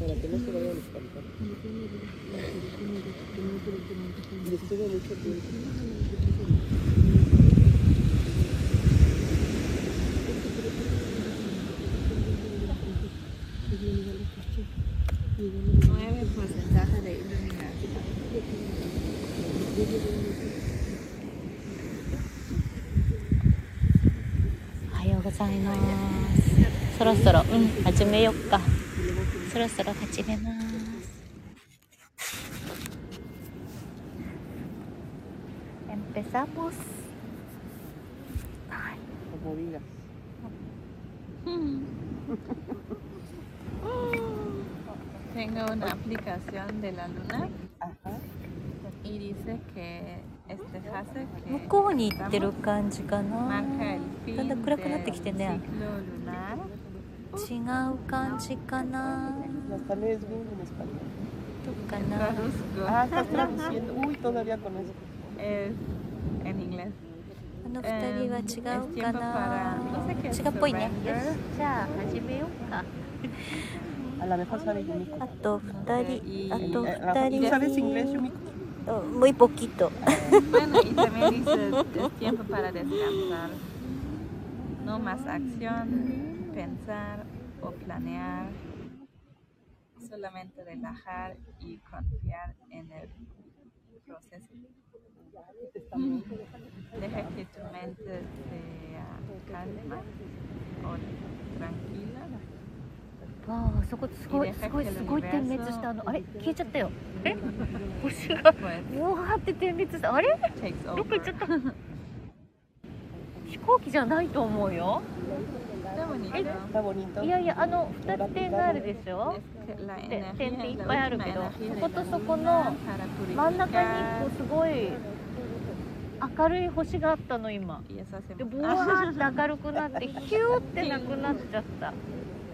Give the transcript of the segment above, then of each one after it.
Para que no se vayan a espantar. Y estuve mucho tiempo. Nueve porcentaje de iluminación. おはようございますそろそろうん始めよっかそろそろ始めますエンペサモス向こうに行ってる感じかなだんだん暗くなってきてね違う感じかな La están es bien en español. どっかな Traduzco. Ah, estás traduciendo. Uy, todavía con eso. Es en inglés. あの二人は違うかな Es 違 tiempo para- no sé qué es うっぽいねよ surrender. しじゃあ始めようか A lo mejor sabe Yumiko. あと二人あと Eh, Rafa, 二 ¿Tú 人 sabes inglés, Yumiko? うんmuy poquito Bueno, y también dice, es tiempo para descansar. No más acción, Pensar o planear. Solamente relajar y confiar en el proceso. Deja que tu mente sea calma o tranquila. わあそこすごいすごいすごい点滅したあのあれ消えちゃったよえ星が Pues うわーって点滅したあれどこ行っちゃ.った飛行機じゃないと思うよいやいやあの2つ点があるでしょ？点っていっぱいあるけどこことそこの真ん中にこうすごい明るい星があったの今。でボワーって明るくなって ヒューってなくなっちゃった。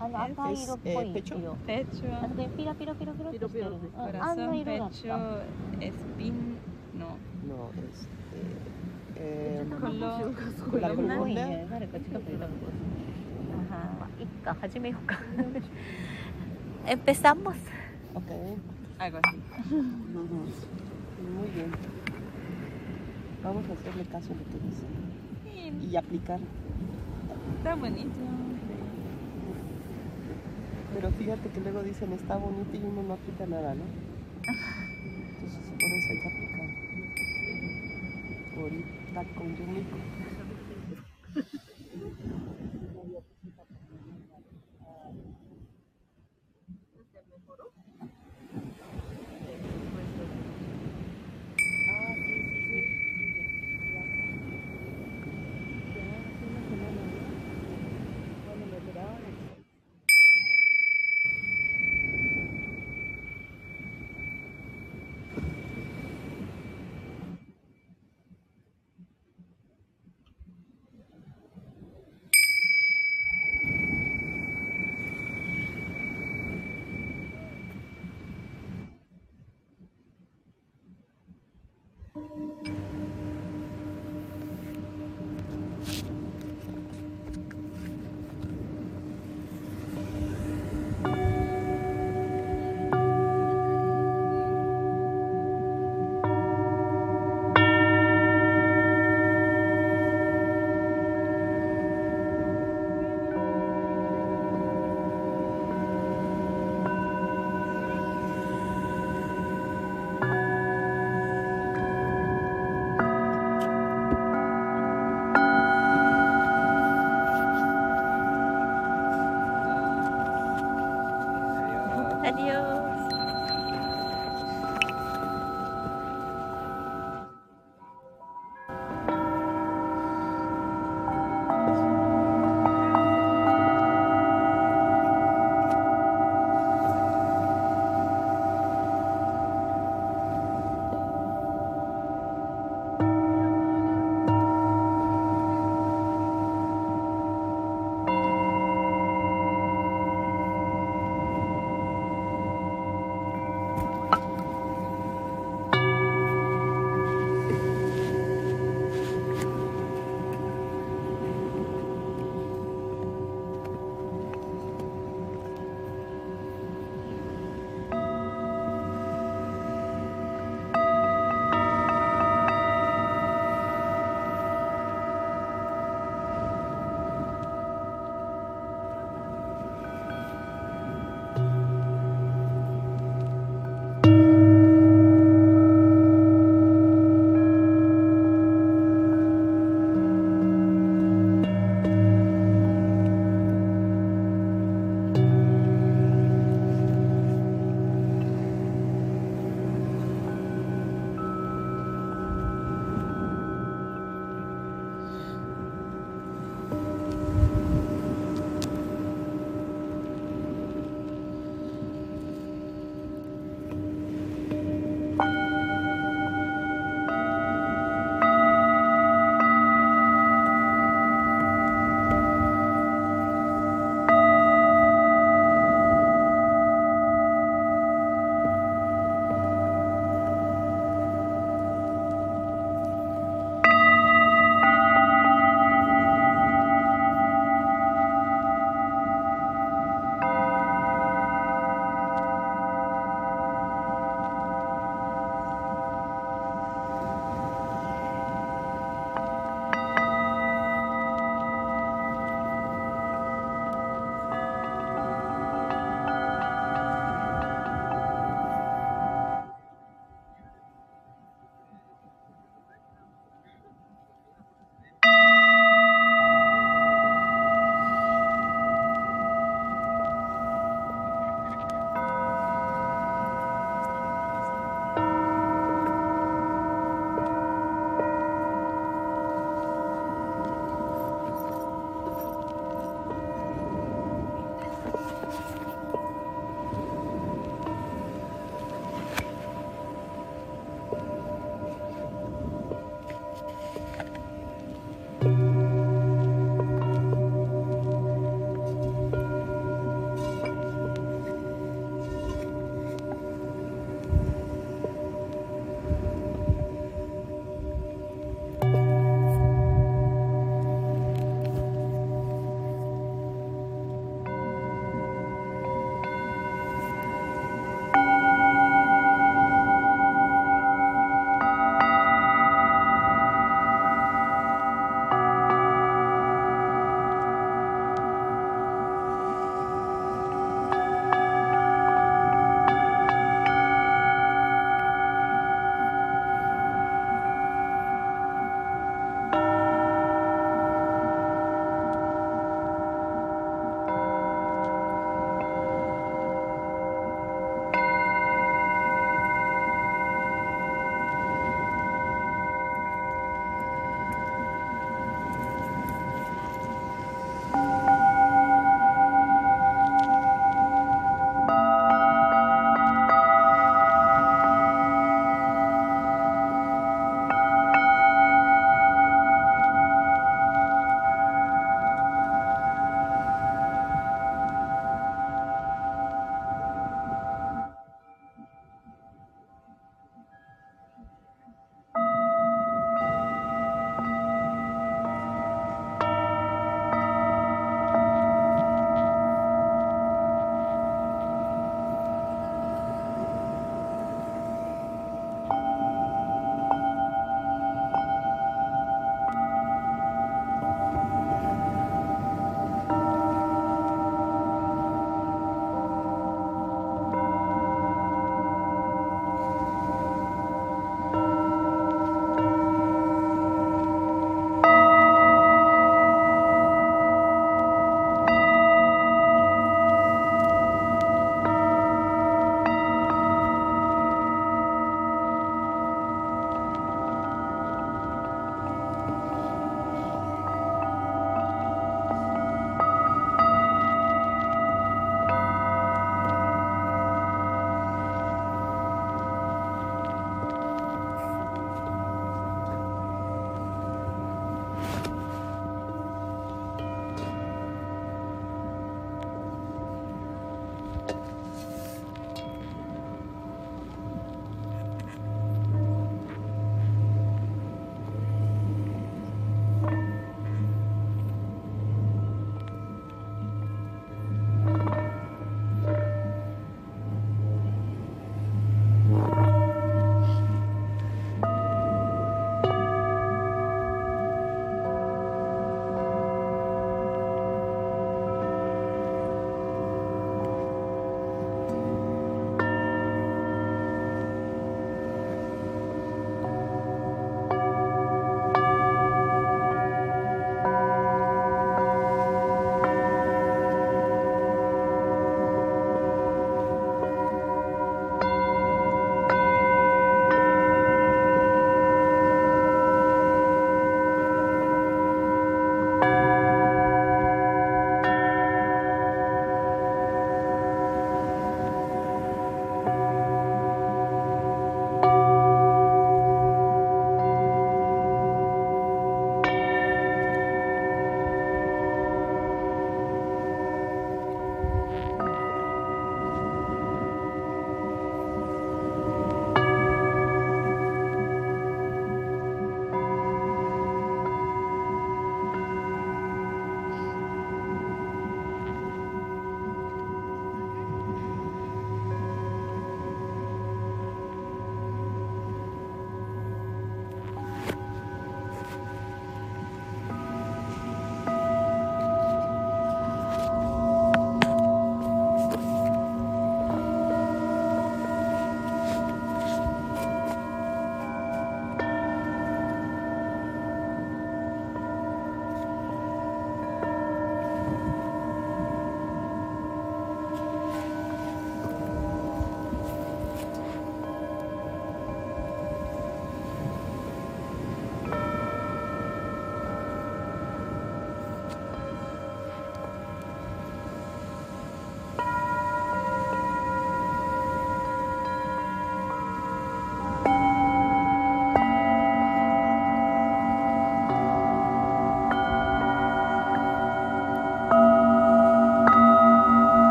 あの赤い色っぽい えーペチョ色 pecho, あそこにピラピラピラピラってしてるうんあんな corazón, 色だっ pecho, た espino, No, este. Eh, color, la すごい columna. ね誰か近くにいたの ajá, まあいっか始めようか Empezamos Ok. algo así. Ujú. Muy bien. Vamos a hacerle caso a lo que dice. Sí, Y aplicar. Está bonito. Pero fíjate que luego dicen está bonito y uno no aplica nada, ¿no? Entonces por eso hay que aplicar. Ahorita con Yumiko.